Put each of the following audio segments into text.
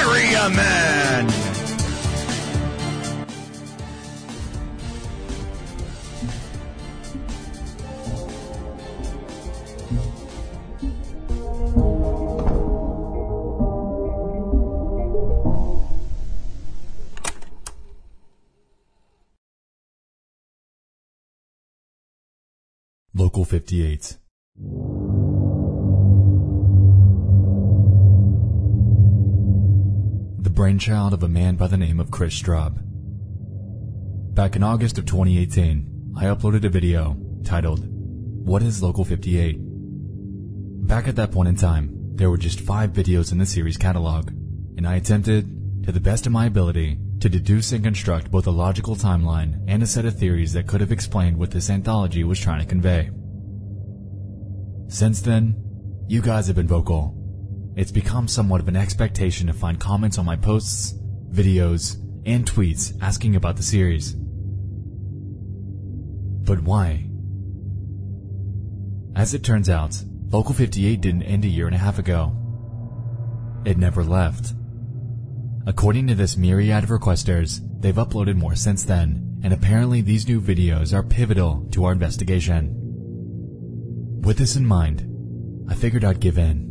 Area Man. Local 58. The brainchild of a man by the name of Kris Straub. Back in August of 2018, I uploaded a video titled, What is Local 58? Back at that point in time, there were just five videos in the series catalog, and I attempted, to the best of my ability, to deduce and construct both a logical timeline and a set of theories that could have explained what this anthology was trying to convey. Since then, you guys have been vocal. It's become somewhat of an expectation to find comments on my posts, videos, and tweets asking about the series. But why? As it turns out, Local 58 didn't end a year and a half ago. It never left. According to this myriad of requesters, they've uploaded more since then, and apparently these new videos are pivotal to our investigation. With this in mind, I figured I'd give in.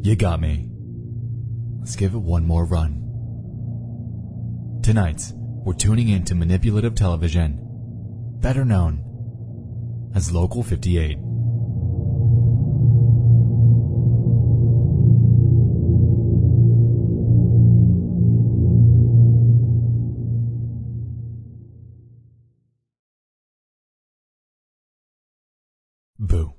You got me. Let's give it one more run. Tonight, we're tuning in to manipulative television, better known as Local 58. Boo.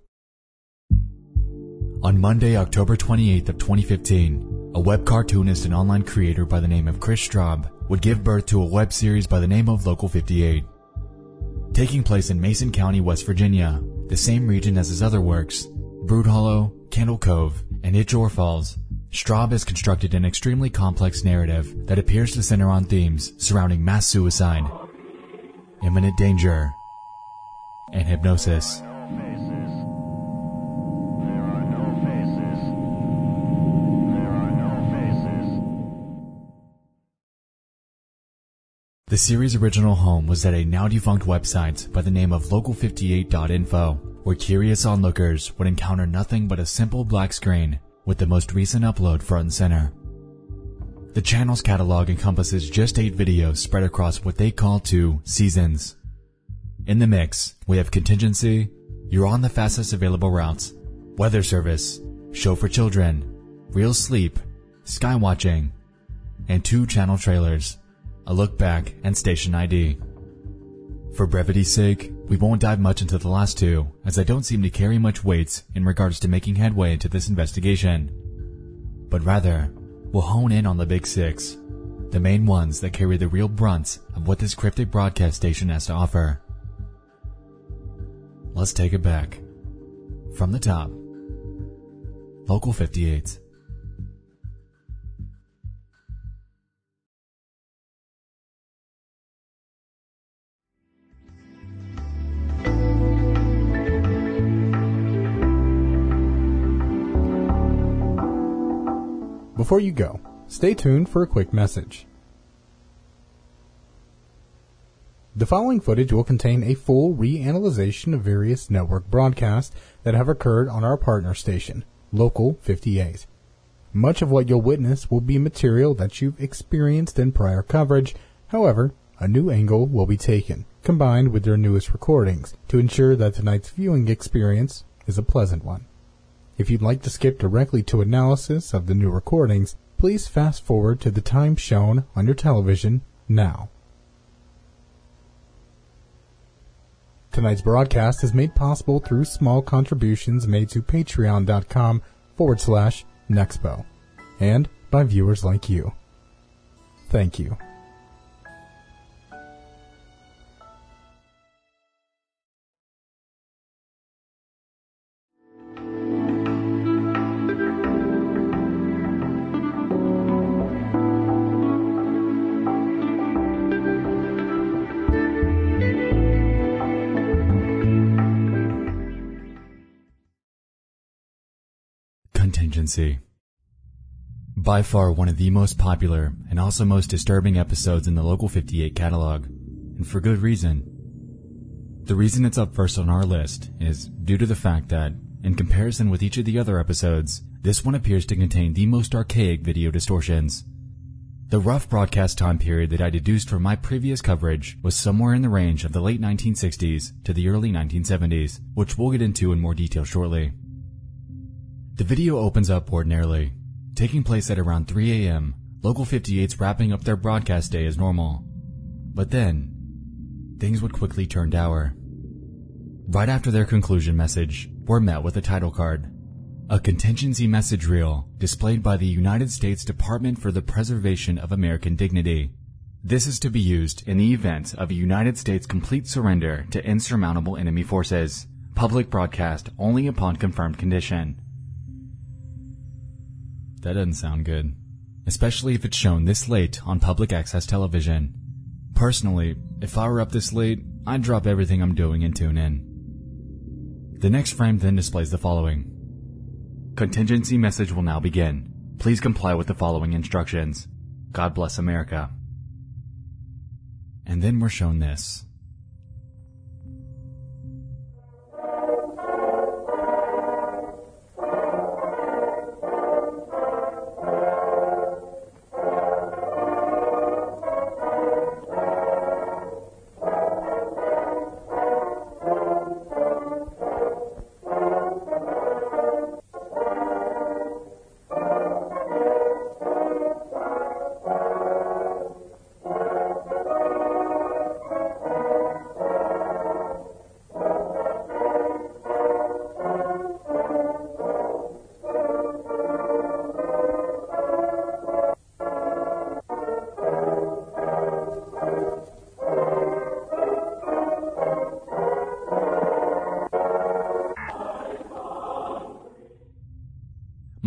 On Monday, October 28th of 2015, a web cartoonist and online creator by the name of Kris Straub would give birth to a web series by the name of Local 58. Taking place in Mason County, West Virginia, the same region as his other works, Broodhollow, Candle Cove, and Ichor Falls, Straub has constructed an extremely complex narrative that appears to center on themes surrounding mass suicide, imminent danger, and hypnosis. The series' original home was at a now defunct website by the name of local58.info, where curious onlookers would encounter nothing but a simple black screen with the most recent upload front and center. The channel's catalog encompasses just eight videos spread across what they call two seasons. In the mix, we have Contingency, You're on the Fastest Available Routes, Weather Service, Show for Children, Real Sleep, Skywatching, and two channel trailers, A Look Back and Station ID. For brevity's sake, we won't dive much into the last two, as I don't seem to carry much weight in regards to making headway into this investigation. But rather, we'll hone in on the big six, the main ones that carry the real brunt of what this cryptic broadcast station has to offer. Let's take it back. From the top. Local 58. Before you go, stay tuned for a quick message. The following footage will contain a full reanalyzation of various network broadcasts that have occurred on our partner station, Local 58. Much of what you'll witness will be material that you've experienced in prior coverage. However, a new angle will be taken, combined with their newest recordings, to ensure that tonight's viewing experience is a pleasant one. If you'd like to skip directly to analysis of the new recordings, please fast forward to the time shown on your television now. Tonight's broadcast is made possible through small contributions made to patreon.com forward slash Nexpo and by viewers like you. Thank you. By far one of the most popular and also most disturbing episodes in the Local 58 catalog, and for good reason. The reason it's up first on our list is due to the fact that, in comparison with each of the other episodes, this one appears to contain the most archaic video distortions. The rough broadcast time period that I deduced from my previous coverage was somewhere in the range of the late 1960s to the early 1970s, which we'll get into in more detail shortly. The video opens up ordinarily, taking place at around 3 a.m. Local 58's wrapping up their broadcast day as normal. But then, things would quickly turn dour. Right after their conclusion message, we're met with a title card. A contingency message reel displayed by the United States Department for the Preservation of American Dignity. This is to be used in the event of a United States complete surrender to insurmountable enemy forces. Public broadcast only upon confirmed condition. That doesn't sound good. Especially if it's shown this late on public access television. Personally, if I were up this late, I'd drop everything I'm doing and tune in. The next frame then displays the following. Contingency message will now begin. Please comply with the following instructions. God bless America. And then we're shown this.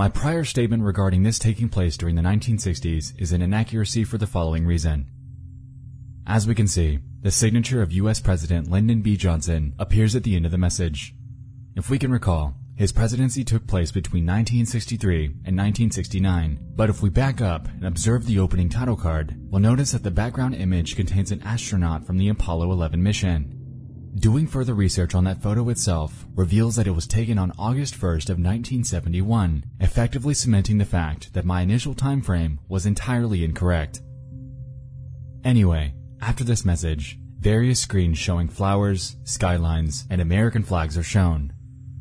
My prior statement regarding this taking place during the 1960s is an inaccuracy for the following reason. As we can see, the signature of US President Lyndon B. Johnson appears at the end of the message. If we can recall, his presidency took place between 1963 and 1969, but if we back up and observe the opening title card, we'll notice that the background image contains an astronaut from the Apollo 11 mission. Doing further research on that photo itself reveals that it was taken on August 1st of 1971, effectively cementing the fact that my initial time frame was entirely incorrect. Anyway, after this message, various screens showing flowers, skylines, and American flags are shown,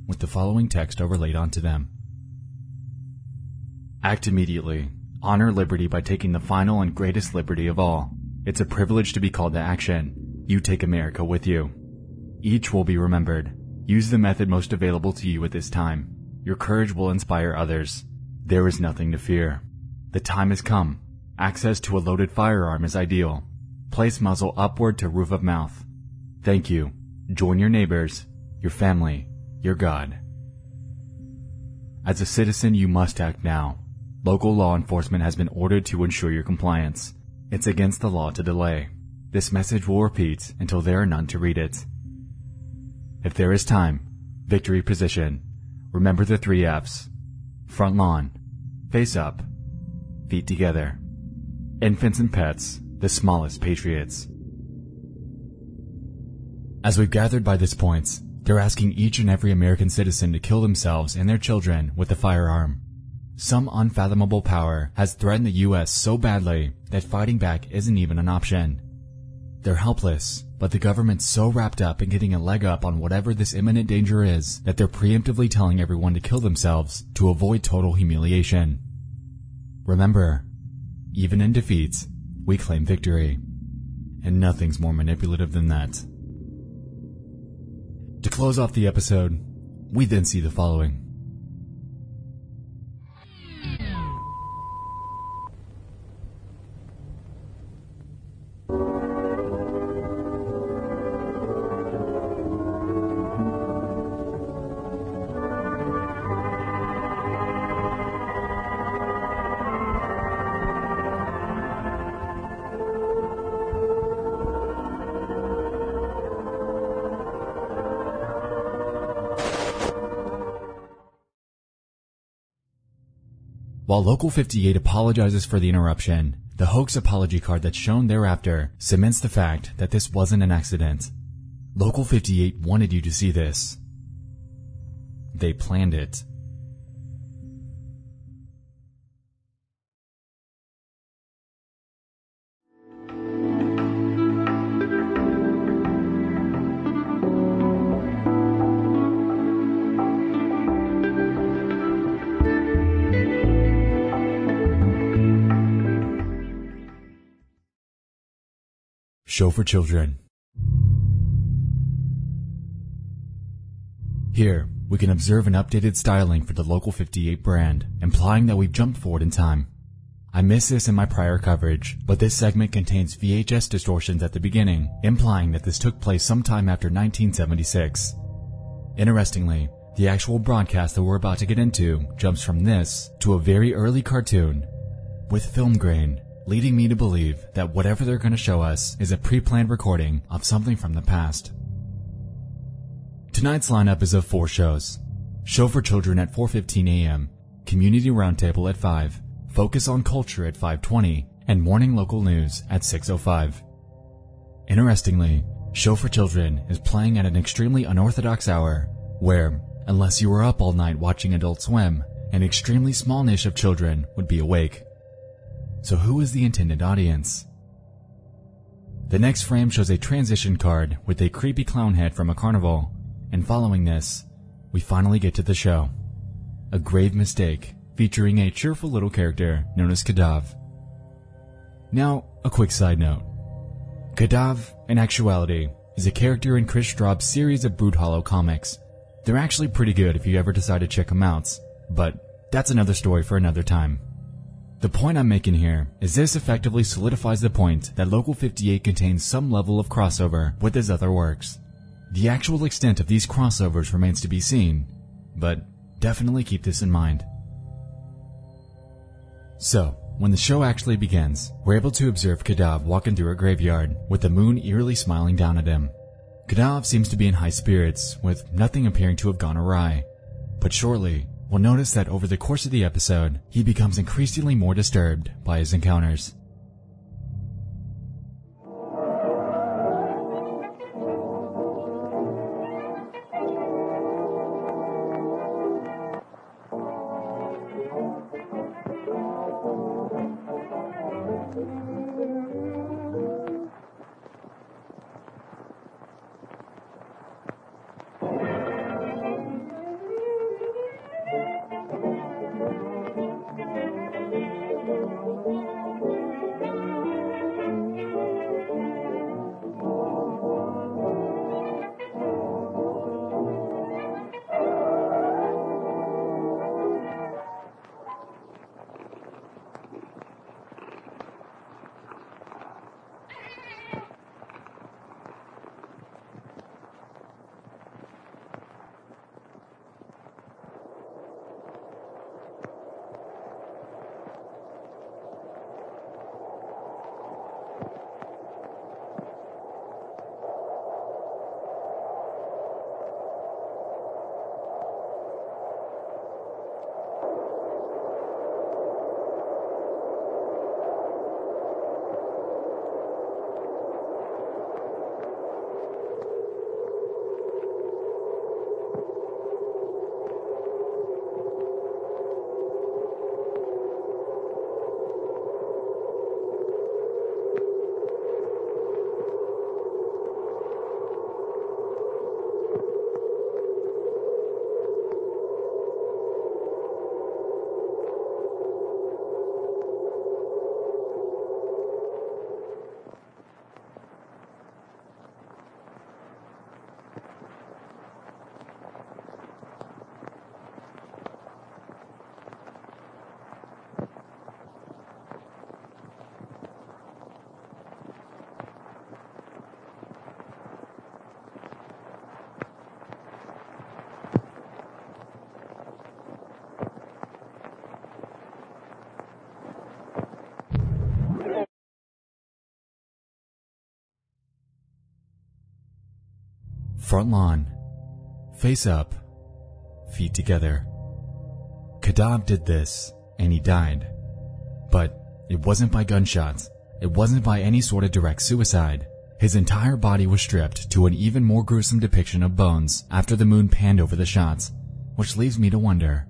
with the following text overlaid onto them. Act immediately. Honor liberty by taking the final and greatest liberty of all. It's a privilege to be called to action. You take America with you. Each will be remembered. Use the method most available to you at this time. Your courage will inspire others. There is nothing to fear. The time has come. Access to a loaded firearm is ideal. Place muzzle upward to roof of mouth. Thank you. Join your neighbors, your family, your God. As a citizen, you must act now. Local law enforcement has been ordered to ensure your compliance. It's against the law to delay. This message will repeat until there are none to read it. If there is time, victory position. Remember the three F's. Front lawn, face up, feet together. Infants and pets, the smallest patriots. As we've gathered by this point, they're asking each and every American citizen to kill themselves and their children with a firearm. Some unfathomable power has threatened the US so badly that fighting back isn't even an option. They're helpless, but the government's so wrapped up in getting a leg up on whatever this imminent danger is that they're preemptively telling everyone to kill themselves to avoid total humiliation. Remember, even in defeat, we claim victory. And nothing's more manipulative than that. To close off the episode, we then see the following. While Local 58 apologizes for the interruption, the hoax apology card that's shown thereafter cements the fact that this wasn't an accident. Local 58 wanted you to see this. They planned it. Show for Children. Here, we can observe an updated styling for the Local 58 brand, implying that we've jumped forward in time. I missed this in my prior coverage, but this segment contains VHS distortions at the beginning, implying that this took place sometime after 1976. Interestingly, the actual broadcast that we're about to get into jumps from this to a very early cartoon with film grain leading me to believe that whatever they're going to show us is a pre-planned recording of something from the past. Tonight's lineup is of four shows. Show for Children at 4:15 a.m., Community Roundtable at 5, Focus on Culture at 5:20, and Morning Local News at 6:05. Interestingly, Show for Children is playing at an extremely unorthodox hour where, unless you were up all night watching Adult Swim, an extremely small niche of children would be awake. So who is the intended audience? The next frame shows a transition card with a creepy clown head from a carnival, and following this, we finally get to the show. A grave mistake featuring a cheerful little character known as Kadav. Now, a quick side note. Kadav, in actuality, is a character in Kris Straub's series of Broodhollow comics. They're actually pretty good if you ever decide to check them out, but that's another story for another time. The point I'm making here is this effectively solidifies the point that Local 58 contains some level of crossover with his other works. The actual extent of these crossovers remains to be seen, but definitely keep this in mind. So, when the show actually begins, we're able to observe Kadav walking through a graveyard with the moon eerily smiling down at him. Kadav seems to be in high spirits, with nothing appearing to have gone awry. But shortly, we'll notice that over the course of the episode, he becomes increasingly more disturbed by his encounters. Front lawn, face up, feet together. Kadab did this, and he died. But it wasn't by gunshots. It wasn't by any sort of direct suicide. His entire body was stripped to an even more gruesome depiction of bones after the moon panned over the shots, which leaves me to wonder,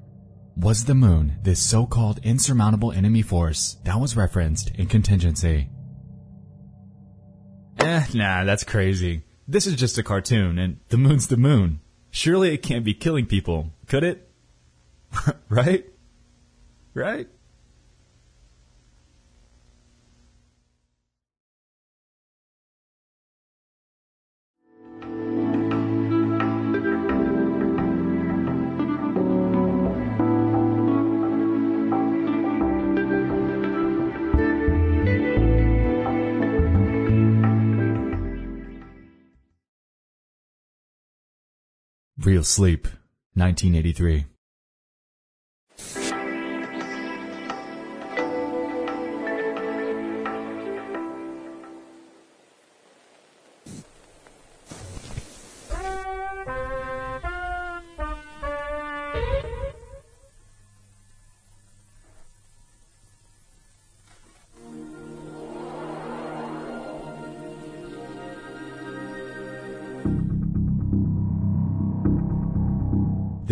was the moon this so-called insurmountable enemy force that was referenced in contingency? Eh, nah, that's crazy. This is just a cartoon, and the moon's the moon. Surely it can't be killing people, could it? right? Right? Real Sleep, 1983.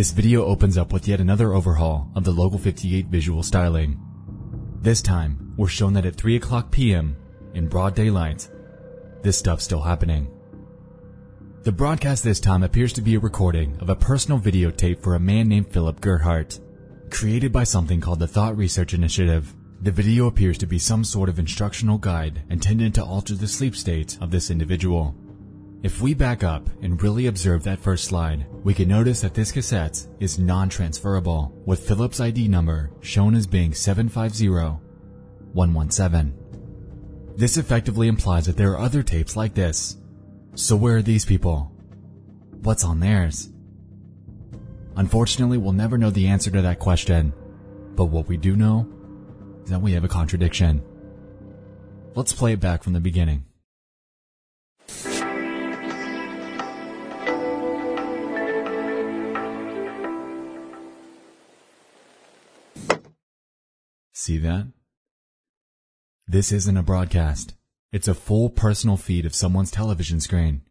This video opens up with yet another overhaul of the Local 58 visual styling. This time, we're shown that at 3 o'clock p.m., in broad daylight, this stuff's still happening. The broadcast this time appears to be a recording of a personal videotape for a man named Philip Gerhardt. Created by something called the Thought Research Initiative, the video appears to be some sort of instructional guide intended to alter the sleep state of this individual. If we back up and really observe that first slide, we can notice that this cassette is non-transferable, with Philip's ID number shown as being 750117. This effectively implies that there are other tapes like this. So where are these people? What's on theirs? Unfortunately, we'll never know the answer to that question. But what we do know is that we have a contradiction. Let's play it back from the beginning. See that? This isn't a broadcast. It's a full personal feed of someone's television screen.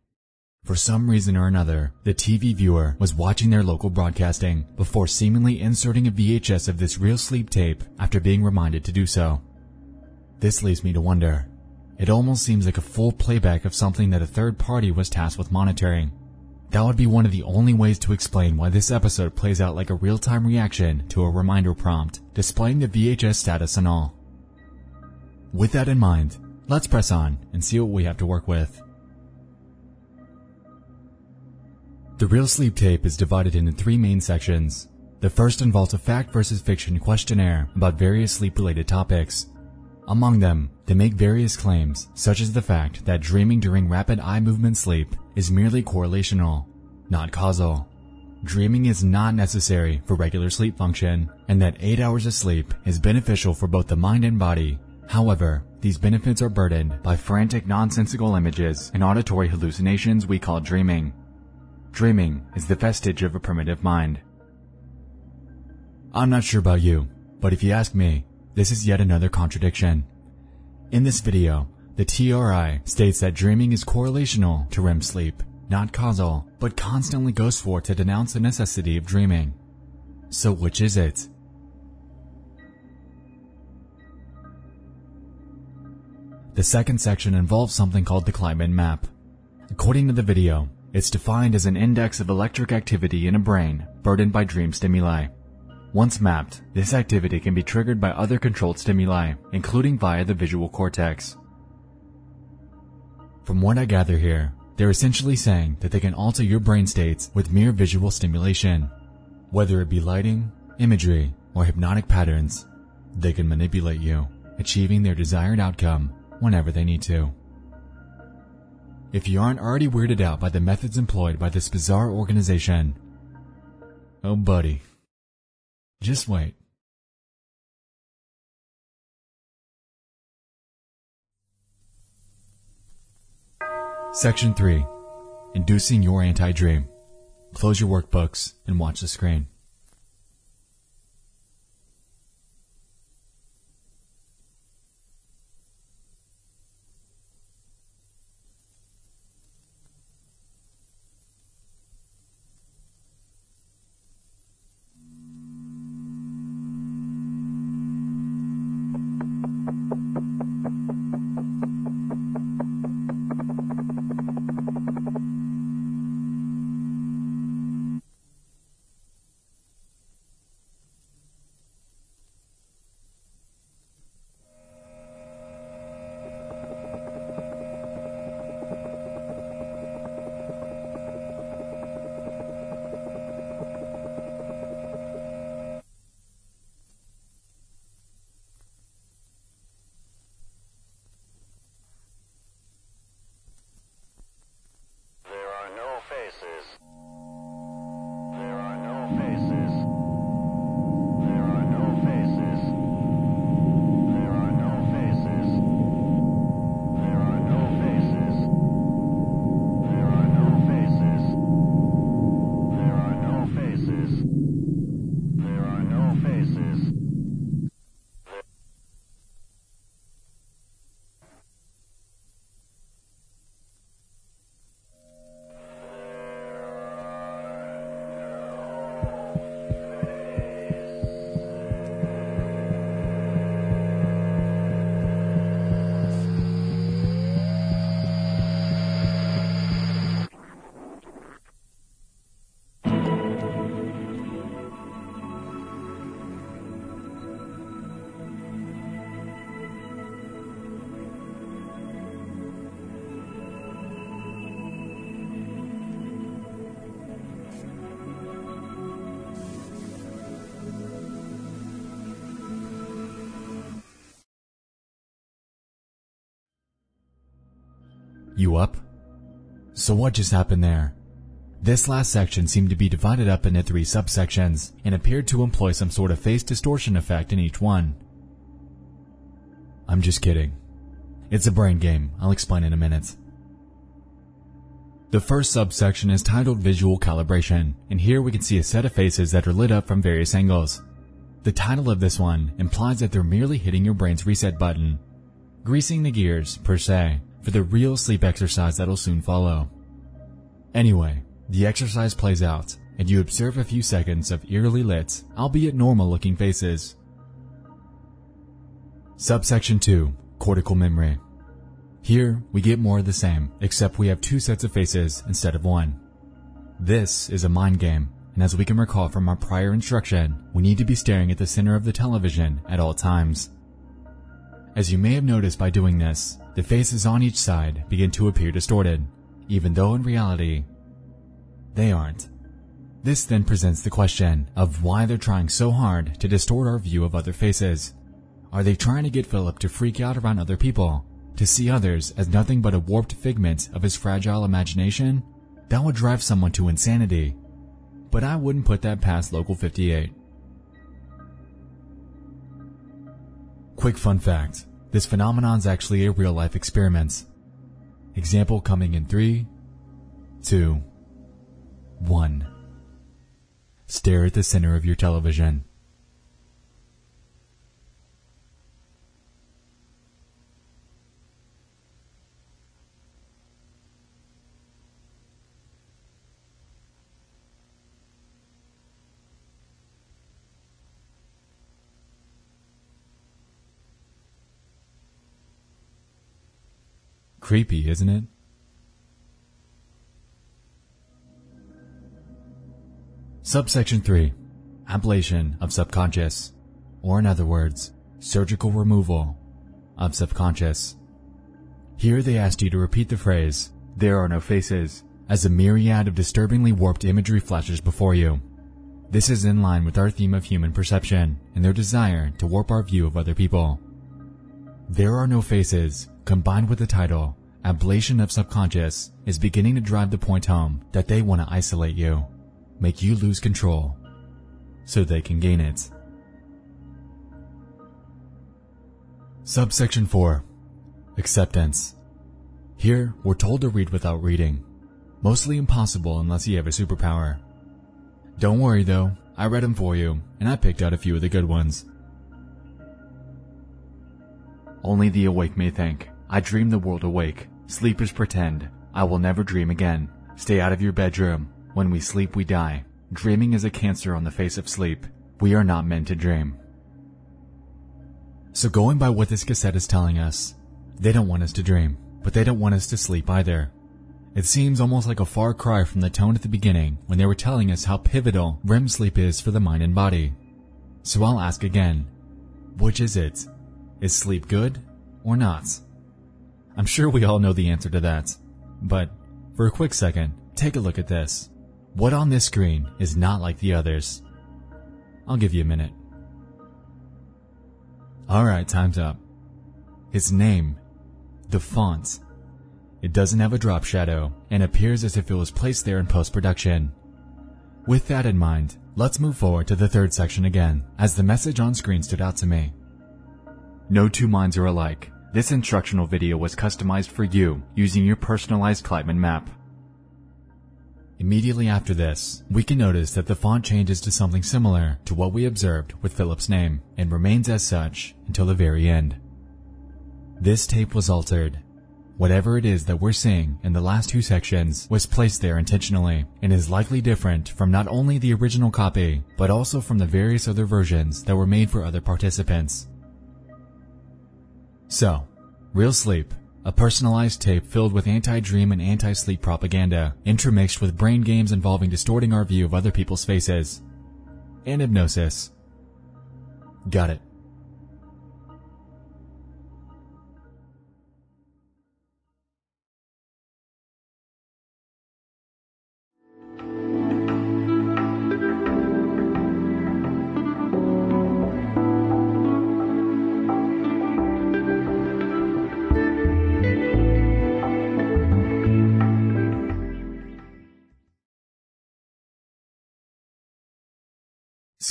For some reason or another, the TV viewer was watching their local broadcasting before seemingly inserting a VHS of this real sleep tape after being reminded to do so. This leaves me to wonder. It almost seems like a full playback of something that a third party was tasked with monitoring. That would be one of the only ways to explain why this episode plays out like a real-time reaction to a reminder prompt, displaying the VHS status and all. With that in mind, let's press on and see what we have to work with. The real sleep tape is divided into three main sections. The first involves a fact versus fiction questionnaire about various sleep-related topics. Among them, they make various claims, such as the fact that dreaming during rapid eye movement sleep is merely correlational, not causal. Dreaming is not necessary for regular sleep function, and that 8 hours of sleep is beneficial for both the mind and body. However, these benefits are burdened by frantic nonsensical images and auditory hallucinations we call dreaming. Dreaming is the vestige of a primitive mind. I'm not sure about you, but if you ask me, this is yet another contradiction. In this video, the TRI states that dreaming is correlational to REM sleep, not causal, but constantly goes for to denounce the necessity of dreaming. So which is it? The second section involves something called the Kleitman map. According to the video, it's defined as an index of electric activity in a brain burdened by dream stimuli. Once mapped, this activity can be triggered by other controlled stimuli, including via the visual cortex. From what I gather here, they're essentially saying that they can alter your brain states with mere visual stimulation. Whether it be lighting, imagery, or hypnotic patterns, they can manipulate you, achieving their desired outcome whenever they need to. If you aren't already weirded out by the methods employed by this bizarre organization, oh buddy, just wait. Section 3 inducing your anti-dream. Close your workbooks and watch the screen. You up? So what just happened there? This last section seemed to be divided up into three subsections and appeared to employ some sort of face distortion effect in each one. I'm just kidding. It's a brain game. I'll explain in a minute. The first subsection is titled Visual Calibration, and here we can see a set of faces that are lit up from various angles. The title of this one implies that they're merely hitting your brain's reset button, greasing the gears, per se, for the real sleep exercise that'll soon follow. Anyway, the exercise plays out, and you observe a few seconds of eerily lit, albeit normal looking faces. Subsection 2 Cortical Memory. Here, we get more of the same, except we have two sets of faces instead of one. This is a mind game, and as we can recall from our prior instruction, we need to be staring at the center of the television at all times. As you may have noticed by doing this, the faces on each side begin to appear distorted, even though in reality, they aren't. This then presents the question of why they're trying so hard to distort our view of other faces. Are they trying to get Philip to freak out around other people? To see others as nothing but a warped figment of his fragile imagination? That would drive someone to insanity. But I wouldn't put that past Local 58. Quick fun fact. This phenomenon is actually a real life experiment. Example coming in 3, 2, 1. Stare at the center of your television. Creepy, isn't it? Subsection 3 Ablation of subconscious, or in other words, surgical removal of subconscious. Here they asked you to repeat the phrase, There are no faces, as a myriad of disturbingly warped imagery flashes before you. This is in line with our theme of human perception and their desire to warp our view of other people. There Are No Faces, combined with the title, Ablation of Subconscious, is beginning to drive the point home that they want to isolate you, make you lose control, so they can gain it. Subsection 4 Acceptance. Here, we're told to read without reading. Mostly impossible unless you have a superpower. Don't worry though, I read them for you, and I picked out a few of the good ones. Only the awake may think. I dream the world awake. Sleepers pretend. I will never dream again. Stay out of your bedroom. When we sleep, we die. Dreaming is a cancer on the face of sleep. We are not meant to dream. So going by what this cassette is telling us, they don't want us to dream, but they don't want us to sleep either. It seems almost like a far cry from the tone at the beginning when they were telling us how pivotal REM sleep is for the mind and body. So I'll ask again, which is it? Is sleep good or not? I'm sure we all know the answer to that, but for a quick second, take a look at this. What on this screen is not like the others? I'll give you a minute. Alright, time's up. Its name, the font. It doesn't have a drop shadow and appears as if it was placed there in post-production. With that in mind, let's move forward to the third section again, as the message on screen stood out to me. No two minds are alike. This instructional video was customized for you using your personalized Kleitman map. Immediately after this, we can notice that the font changes to something similar to what we observed with Philip's name and remains as such until the very end. This tape was altered. Whatever it is that we're seeing in the last two sections was placed there intentionally and is likely different from not only the original copy, but also from the various other versions that were made for other participants. So, Real Sleep, a personalized tape filled with anti-dream and anti-sleep propaganda, intermixed with brain games involving distorting our view of other people's faces. And hypnosis. Got it.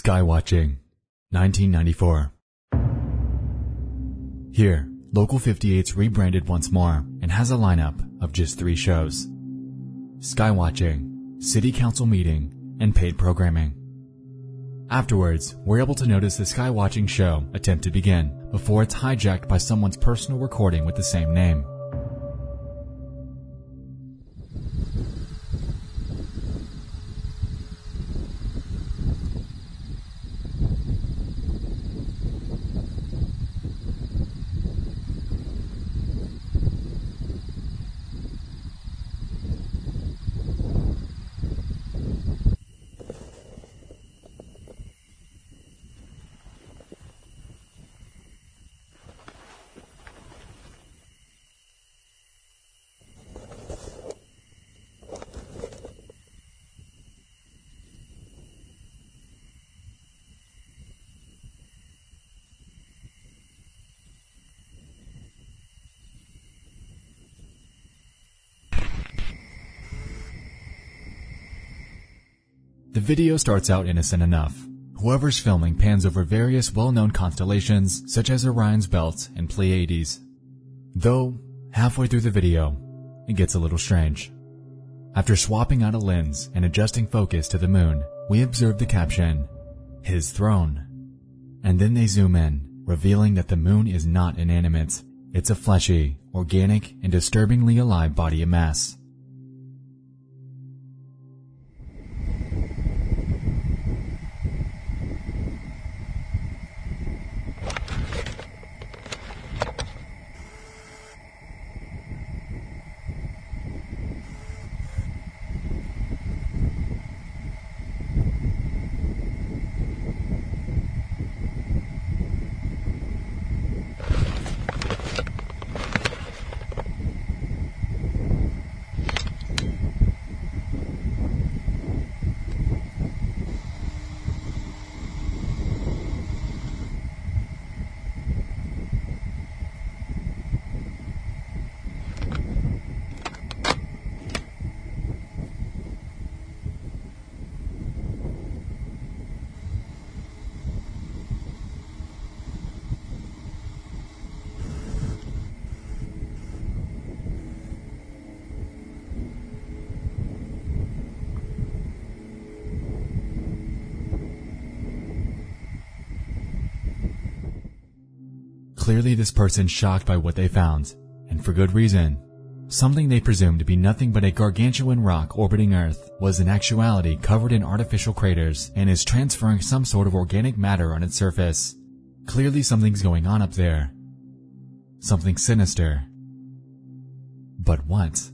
Skywatching, 1994. Here, Local 58's rebranded once more and has a lineup of just three shows. Skywatching, City Council Meeting, and paid programming. Afterwards, we're able to notice the Skywatching show attempt to begin before it's hijacked by someone's personal recording with the same name. Video starts out innocent enough. Whoever's filming pans over various well-known constellations such as Orion's Belt and Pleiades. Though, halfway through the video, it gets a little strange. After swapping out a lens and adjusting focus to the moon, we observe the caption, His Throne. And then they zoom in, revealing that the moon is not inanimate. It's a fleshy, organic, and disturbingly alive body of mass. Clearly, this person shocked by what they found, and for good reason. Something they presumed to be nothing but a gargantuan rock orbiting Earth was in actuality covered in artificial craters and is transferring some sort of organic matter on its surface. Clearly, something's going on up there. Something sinister. But what?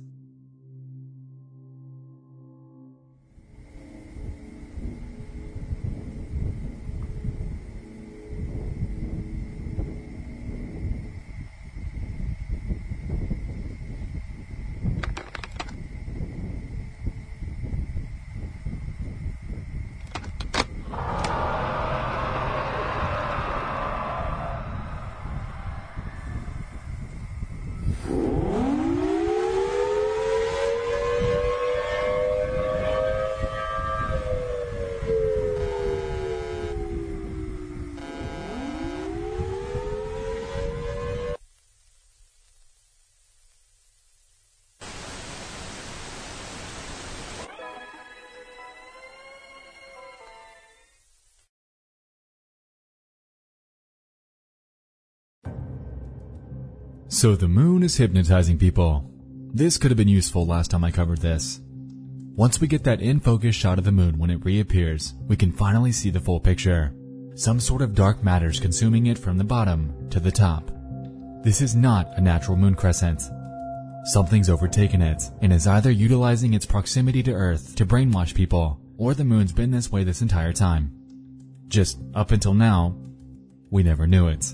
So the moon is hypnotizing people. This could have been useful last time I covered this. Once we get that in focus shot of the moon when it reappears, we can finally see the full picture. Some sort of dark matter's consuming it from the bottom to the top. This is not a natural moon crescent. Something's overtaken it and is either utilizing its proximity to Earth to brainwash people, or the moon's been this way this entire time. Just up until now, we never knew it.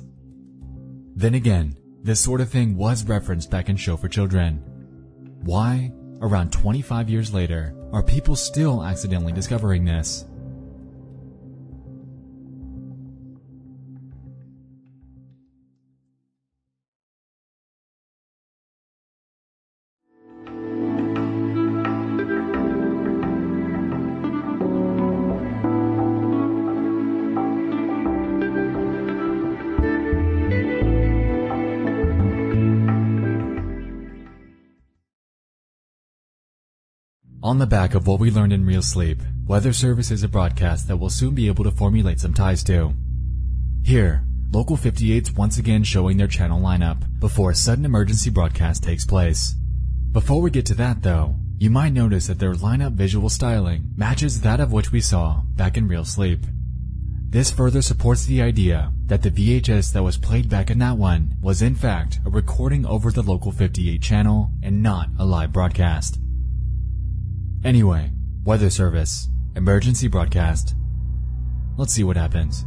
Then again, this sort of thing was referenced back in Show for Children. Why, around 25 years later, are people still accidentally discovering this? Back of what we learned in Real Sleep, Weather Service is a broadcast that we'll soon be able to formulate some ties to. Here, Local 58's once again showing their channel lineup before a sudden emergency broadcast takes place. Before we get to that though, you might notice that their lineup visual styling matches that of which we saw back in Real Sleep. This further supports the idea that the VHS that was played back in that one was in fact a recording over the Local 58 channel and not a live broadcast. Anyway, weather service, emergency broadcast. Let's see what happens.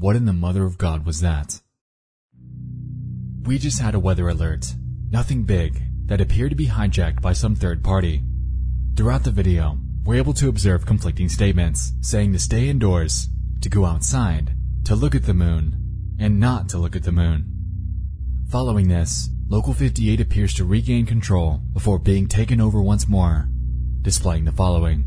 What in the mother of God was that? We just had a weather alert. Nothing big that appeared to be hijacked by some third party. Throughout the video, we're able to observe conflicting statements saying to stay indoors, to go outside, to look at the moon, and not to look at the moon. Following this, Local 58 appears to regain control before being taken over once more, displaying the following.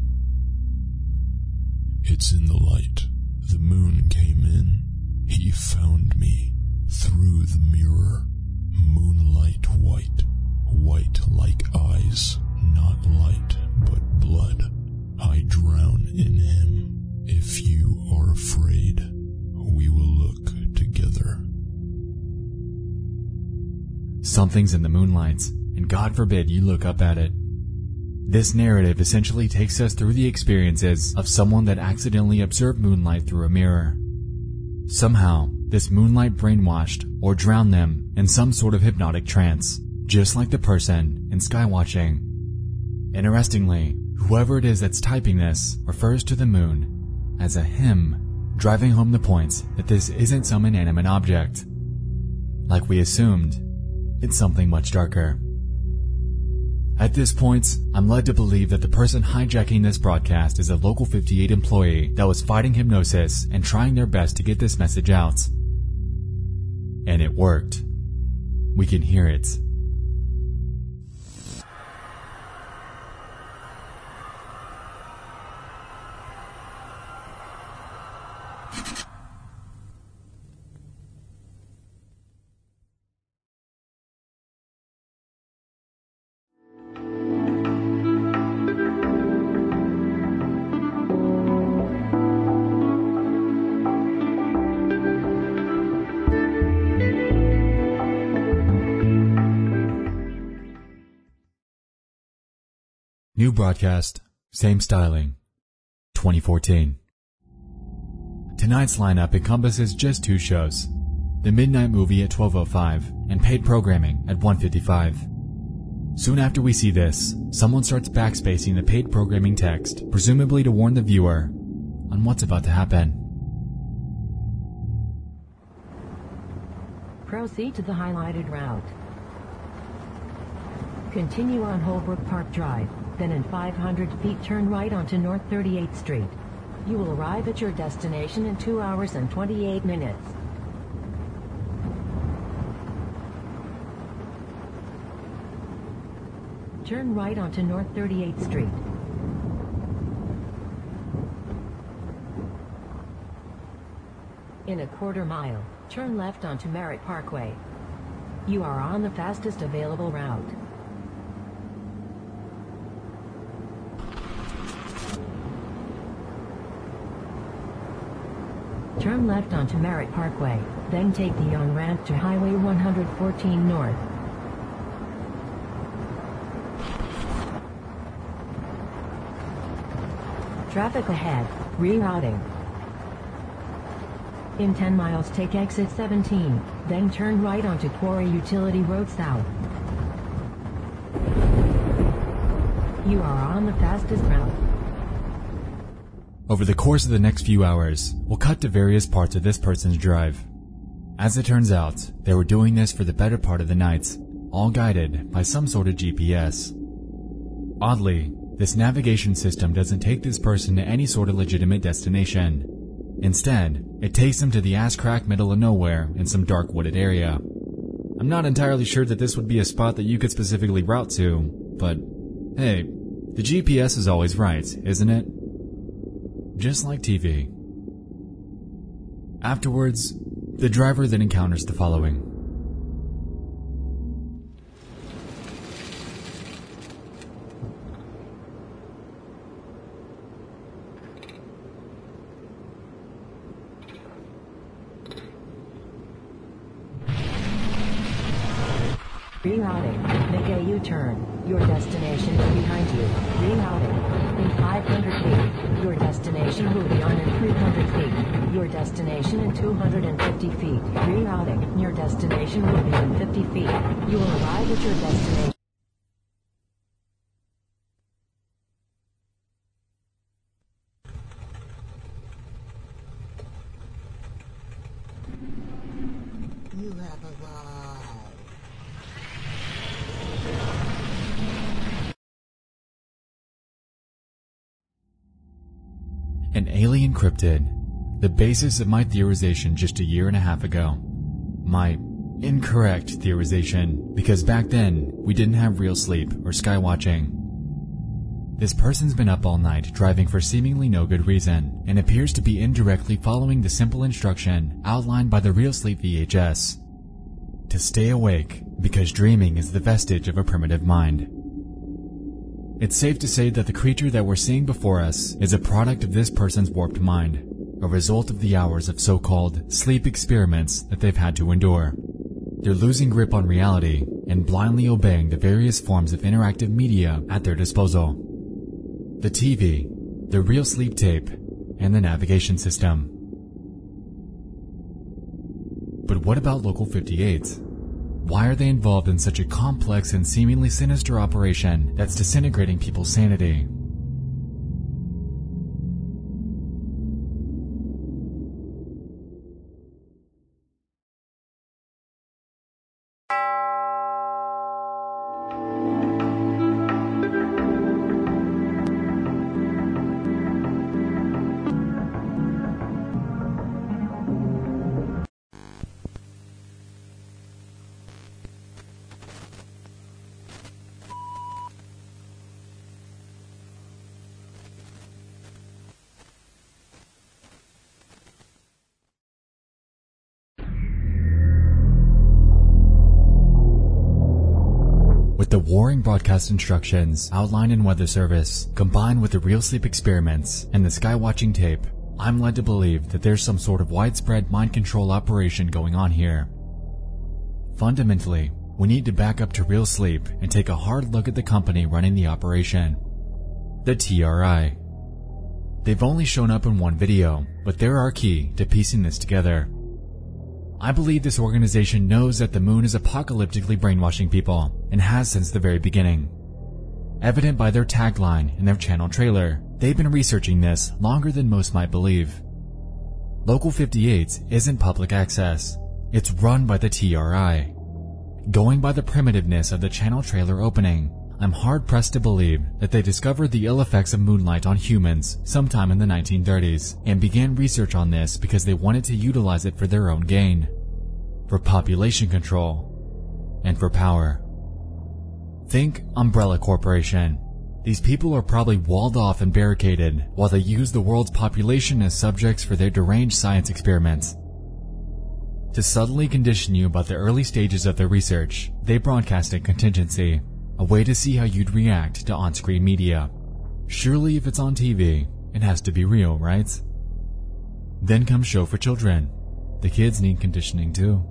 It's in the light. The moon came in. He found me through the mirror. Moonlight white. White like eyes. Not light, but blood. I drown in him. If you are afraid, we will look together. Something's in the moonlights, and God forbid you look up at it. This narrative essentially takes us through the experiences of someone that accidentally observed moonlight through a mirror. Somehow, this moonlight brainwashed or drowned them in some sort of hypnotic trance, just like the person in Skywatching. Interestingly, whoever it is that's typing this refers to the moon as a him, driving home the point that this isn't some inanimate object. Like we assumed, it's something much darker. At this point, I'm led to believe that the person hijacking this broadcast is a Local 58 employee that was fighting hypnosis and trying their best to get this message out. And it worked. We can hear it. Broadcast, same styling. 2014. Tonight's lineup encompasses just two shows. The Midnight Movie at 12.05 and paid programming at 1.55. Soon after we see this, someone starts backspacing the paid programming text, presumably to warn the viewer on what's about to happen. Proceed to the highlighted route. Continue on Holbrook Park Drive, then in 500 feet turn right onto North 38th Street. You will arrive at your destination in 2 hours and 28 minutes. Turn right onto North 38th Street. In a quarter mile, turn left onto Merritt Parkway. You are on the fastest available route. Turn left onto Merritt Parkway, then take the Young Ramp to Highway 114 North. Traffic ahead, rerouting. In 10 miles take exit 17, then turn right onto Quarry Utility Road South. You are on the fastest route. Over the course of the next few hours, we'll cut to various parts of this person's drive. As it turns out, they were doing this for the better part of the night, all guided by some sort of GPS. Oddly, this navigation system doesn't take this person to any sort of legitimate destination. Instead, it takes them to the ass crack middle of nowhere in some dark wooded area. I'm not entirely sure that this would be a spot that you could specifically route to, but hey, the GPS is always right, isn't it? Just like TV. Afterwards, the driver then encounters the following. Rerouting. Make a U-turn. Your destination is behind you. Rerouting. In 500 feet. Your destination will be on in 300 feet. Your destination in 250 feet. Rerouting. Your destination will be in 50 feet. You will arrive at your destination. An alien cryptid. The basis of my theorization just a year and a half ago. My incorrect theorization, because back then we didn't have real sleep or sky watching. This person's been up all night driving for seemingly no good reason and appears to be indirectly following the simple instruction outlined by the Real Sleep VHS. To stay awake, because dreaming is the vestige of a primitive mind. It's safe to say that the creature that we're seeing before us is a product of this person's warped mind, a result of the hours of so-called sleep experiments that they've had to endure. They're losing grip on reality and blindly obeying the various forms of interactive media at their disposal. The TV, the real sleep tape, and the navigation system. But what about Local 58? Why are they involved in such a complex and seemingly sinister operation that's disintegrating people's sanity? Broadcast instructions outlined in Weather Service, combined with the real sleep experiments and the sky watching tape, I'm led to believe that there's some sort of widespread mind control operation going on here. Fundamentally, we need to back up to real sleep and take a hard look at the company running the operation. The TRI. They've only shown up in one video, but they're our key to piecing this together. I believe this organization knows that the moon is apocalyptically brainwashing people and has since the very beginning. Evident by their tagline and their channel trailer, they've been researching this longer than most might believe. Local 58 isn't public access. It's run by the TRI. Going by the primitiveness of the channel trailer opening, I'm hard pressed to believe that they discovered the ill effects of moonlight on humans sometime in the 1930s and began research on this because they wanted to utilize it for their own gain, for population control, and for power. Think Umbrella Corporation. These people are probably walled off and barricaded while they use the world's population as subjects for their deranged science experiments. To subtly condition you about the early stages of their research, they broadcast a contingency, a way to see how you'd react to on-screen media. Surely if it's on TV, it has to be real, right? Then comes Show for Children. The kids need conditioning too.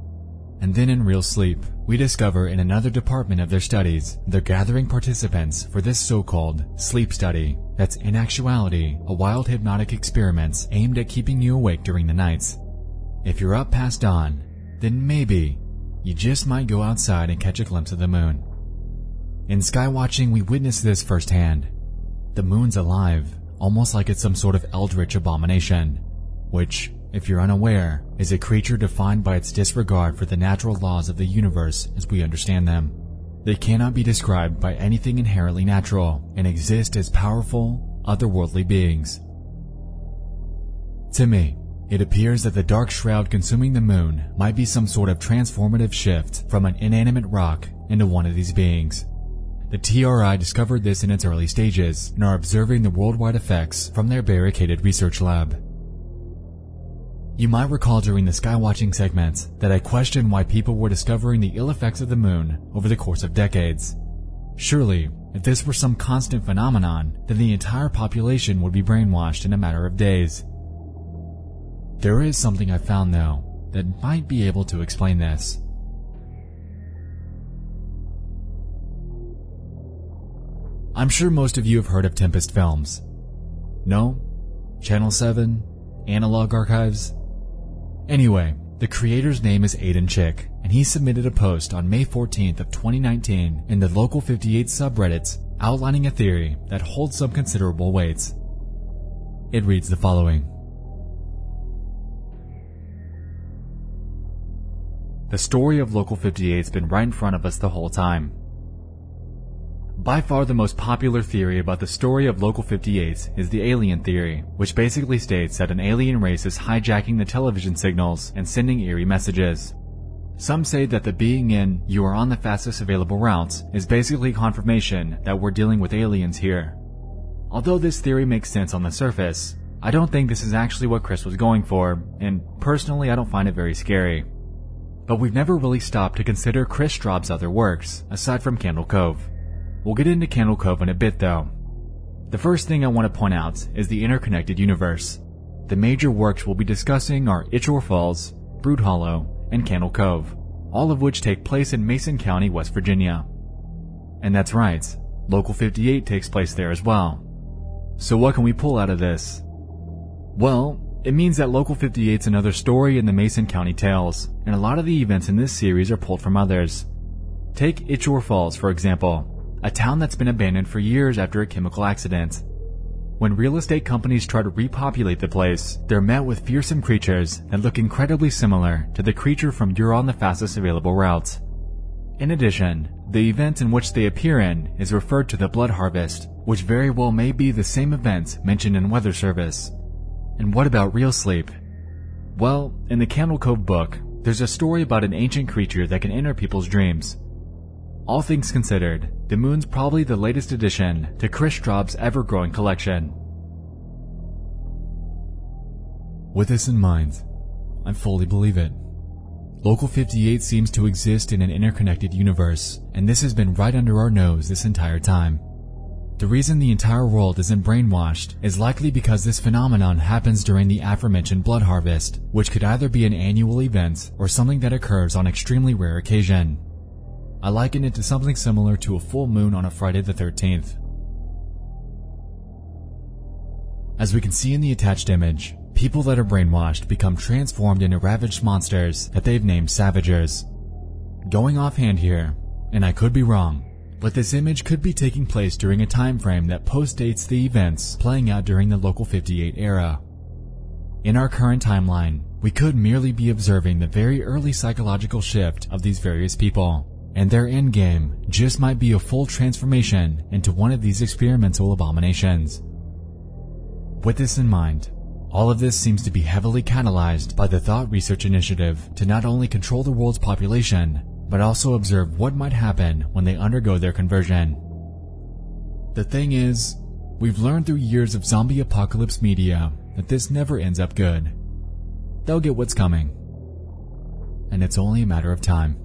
And then in Real Sleep, we discover in another department of their studies, they're gathering participants for this so-called sleep study that's in actuality a wild hypnotic experiment aimed at keeping you awake during the nights. If you're up past dawn, then maybe you just might go outside and catch a glimpse of the moon. In skywatching, we witness this firsthand. The moon's alive, almost like it's some sort of eldritch abomination, which, if you're unaware, is a creature defined by its disregard for the natural laws of the universe as we understand them. They cannot be described by anything inherently natural and exist as powerful, otherworldly beings. To me, it appears that the dark shroud consuming the moon might be some sort of transformative shift from an inanimate rock into one of these beings. The TRI discovered this in its early stages and are observing the worldwide effects from their barricaded research lab. You might recall during the skywatching segments that I questioned why people were discovering the ill effects of the moon over the course of decades. Surely, if this were some constant phenomenon, then the entire population would be brainwashed in a matter of days. There is something I found though that might be able to explain this. I'm sure most of you have heard of Tempest Films. No? Channel 7? Analog Archives? Anyway, the creator's name is Aiden Chick, and he submitted a post on May 14th of 2019 in the Local 58 subreddits outlining a theory that holds some considerable weight. It reads the following. The story of Local 58's been right in front of us the whole time. By far the most popular theory about the story of Local 58 is the alien theory, which basically states that an alien race is hijacking the television signals and sending eerie messages. Some say that the being in you are on the fastest available routes is basically confirmation that we're dealing with aliens here. Although this theory makes sense on the surface, I don't think this is actually what Kris was going for, and personally I don't find it very scary. But we've never really stopped to consider Kris Straub's other works, aside from Candle Cove. We'll get into Candle Cove in a bit though. The first thing I want to point out is the interconnected universe. The major works we'll be discussing are Ichor Falls, Broodhollow, and Candle Cove, all of which take place in Mason County, West Virginia. And that's right, Local 58 takes place there as well. So what can we pull out of this? Well, it means that Local 58's another story in the Mason County Tales, and a lot of the events in this series are pulled from others. Take Ichor Falls, for example, a town that's been abandoned for years after a chemical accident. When real estate companies try to repopulate the place, they're met with fearsome creatures that look incredibly similar to the creature from You're on the fastest available route. In addition, the event in which they appear in is referred to the Blood Harvest, which very well may be the same event mentioned in Weather Service. And what about real sleep? Well, in the Candle Cove book, there's a story about an ancient creature that can enter people's dreams. All things considered, the moon's probably the latest addition to Kris Straub's ever-growing collection. With this in mind, I fully believe it. Local 58 seems to exist in an interconnected universe, and this has been right under our nose this entire time. The reason the entire world isn't brainwashed is likely because this phenomenon happens during the aforementioned blood harvest, which could either be an annual event or something that occurs on extremely rare occasion. I liken it to something similar to a full moon on a Friday the 13th. As we can see in the attached image, people that are brainwashed become transformed into ravaged monsters that they've named Savagers. Going offhand here, and I could be wrong, but this image could be taking place during a time frame that postdates the events playing out during the Local 58 era. In our current timeline, we could merely be observing the very early psychological shift of these various people, and their endgame just might be a full transformation into one of these experimental abominations. With this in mind, all of this seems to be heavily catalyzed by the Thought Research Initiative to not only control the world's population, but also observe what might happen when they undergo their conversion. The thing is, we've learned through years of zombie apocalypse media that this never ends up good. They'll get what's coming. And it's only a matter of time.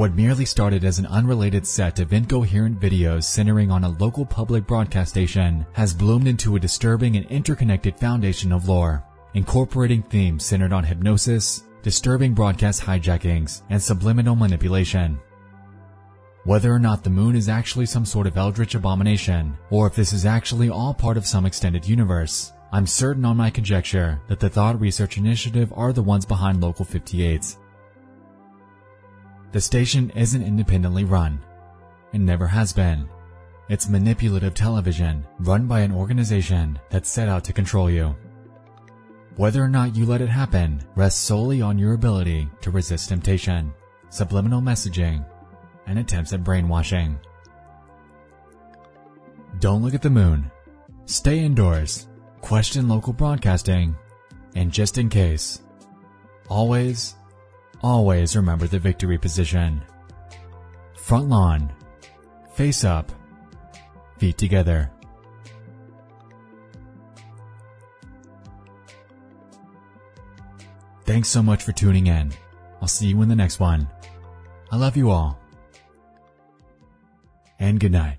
What merely started as an unrelated set of incoherent videos centering on a local public broadcast station has bloomed into a disturbing and interconnected foundation of lore, incorporating themes centered on hypnosis, disturbing broadcast hijackings, and subliminal manipulation. Whether or not the moon is actually some sort of eldritch abomination, or if this is actually all part of some extended universe, I'm certain on my conjecture that the Thought Research Initiative are the ones behind Local 58. The station isn't independently run. It never has been. It's manipulative television run by an organization that's set out to control you. Whether or not you let it happen rests solely on your ability to resist temptation, subliminal messaging, and attempts at brainwashing. Don't look at the moon. Stay indoors. Question local broadcasting. And just in case, always Always remember the victory position. Front lawn. Face up. Feet together. Thanks so much for tuning in. I'll see you in the next one. I love you all. And good night.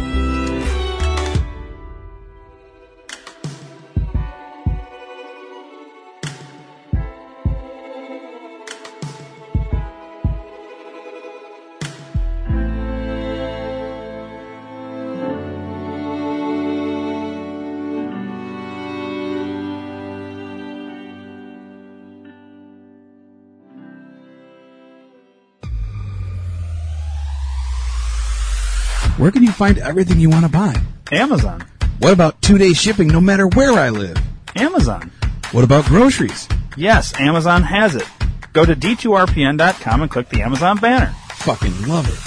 Where can you find everything you want to buy? Amazon. What about two day shipping no matter where I live? Amazon. What about groceries? Yes, Amazon has it. Go to d2rpn.com and click the Amazon banner. Fucking love it.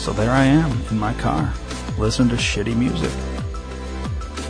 So there I am in my car, listening to shitty music.